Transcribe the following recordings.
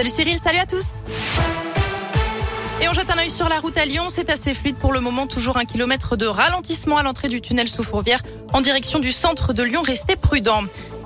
Salut Cyril, salut à tous. Et on jette un œil sur la route à Lyon. C'est assez fluide pour le moment. Toujours un kilomètre de ralentissement à l'entrée du tunnel sous Fourvière en direction du centre de Lyon. Restez prudents.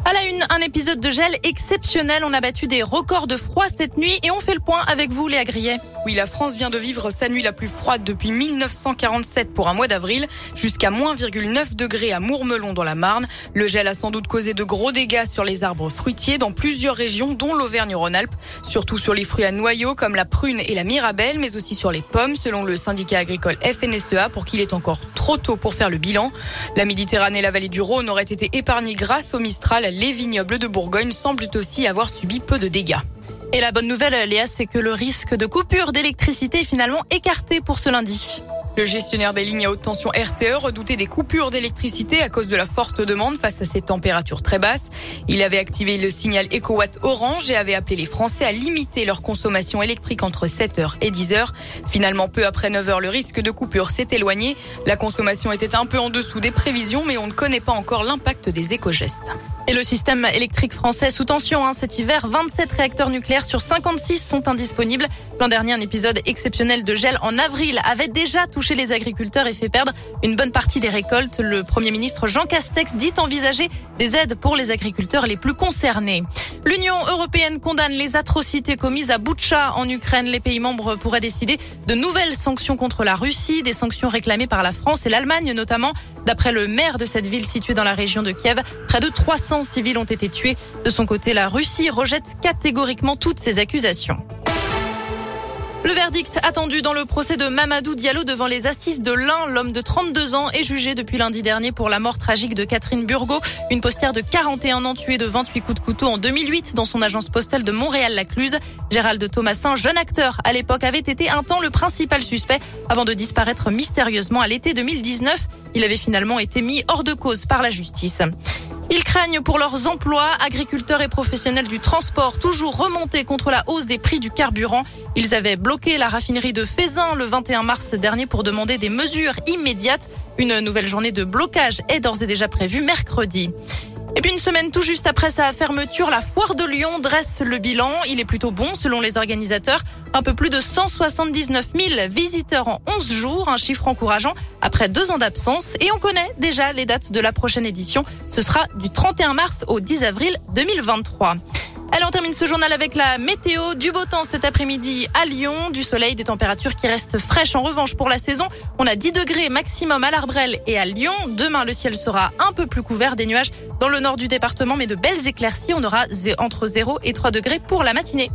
À la une, un épisode de gel exceptionnel. On a battu des records de froid cette nuit et on fait le point avec vous, Léa Grillet. Oui, la France vient de vivre sa nuit la plus froide depuis 1947 pour un mois d'avril, jusqu'à moins 9 degrés à Mourmelon dans la Marne. Le gel a sans doute causé de gros dégâts sur les arbres fruitiers dans plusieurs régions, dont l'Auvergne-Rhône-Alpes, surtout sur les fruits à noyaux comme la prune et la mirabelle, mais aussi sur les pommes, selon le syndicat agricole FNSEA, pour qu'il est encore trop tôt pour faire le bilan. La Méditerranée et la vallée du Rhône auraient été épargnées grâce au Mistral les vignobles de Bourgogne semblent aussi avoir subi peu de dégâts. Et la bonne nouvelle, Léa, c'est que le risque de coupure d'électricité est finalement écarté pour ce lundi. Le gestionnaire des lignes à haute tension RTE redoutait des coupures d'électricité à cause de la forte demande face à ces températures très basses. Il avait activé le signal EcoWatt Orange et avait appelé les Français à limiter leur consommation électrique entre 7h et 10h. Finalement, peu après 9h, le risque de coupure s'est éloigné. La consommation était un peu en dessous des prévisions, mais on ne connaît pas encore l'impact des éco-gestes. Et le système électrique français sous tension hein, cet hiver, 27 réacteurs nucléaires sur 56 sont indisponibles. L'an dernier, un épisode exceptionnel de gel en avril avait déjà touché les agriculteurs et fait perdre une bonne partie des récoltes. Le Premier ministre Jean Castex dit envisager des aides pour les agriculteurs les plus concernés. L'Union européenne condamne les atrocités commises à Boutcha en Ukraine. Les pays membres pourraient décider de nouvelles sanctions contre la Russie, des sanctions réclamées par la France et l'Allemagne notamment. D'après le maire de cette ville située dans la région de Kiev, près de 300 civils ont été tués. De son côté, la Russie rejette catégoriquement toutes ces accusations. Le verdict attendu dans le procès de Mamadou Diallo devant les assises de l'Ain. L'homme de 32 ans est jugé depuis lundi dernier pour la mort tragique de Catherine Burgot, une postière de 41 ans tuée de 28 coups de couteau en 2008 dans son agence postale de Montréal-Lacluse. Gérald Thomasin, jeune acteur à l'époque, avait été un temps le principal suspect avant de disparaître mystérieusement à l'été 2019. Il avait finalement été mis hors de cause par la justice. Ils craignent pour leurs emplois, agriculteurs et professionnels du transport, toujours remontés contre la hausse des prix du carburant. Ils avaient bloqué la raffinerie de Fézin le 21 mars dernier pour demander des mesures immédiates. Une nouvelle journée de blocage est d'ores et déjà prévue mercredi. Et puis une semaine tout juste après sa fermeture, la foire de Lyon dresse le bilan. Il est plutôt bon selon les organisateurs. Un peu plus de 179 000 visiteurs en 11 jours, un chiffre encourageant après deux ans d'absence. Et on connaît déjà les dates de la prochaine édition. Ce sera du 31 mars au 10 avril 2023. Allez, on termine ce journal avec la météo. Du beau temps cet après-midi à Lyon, du soleil, des températures qui restent fraîches. En revanche, pour la saison, on a 10 degrés maximum à l'Arbrel et à Lyon. Demain, le ciel sera un peu plus couvert des nuages dans le nord du département, mais de belles éclaircies. On aura entre 0 et 3 degrés pour la matinée.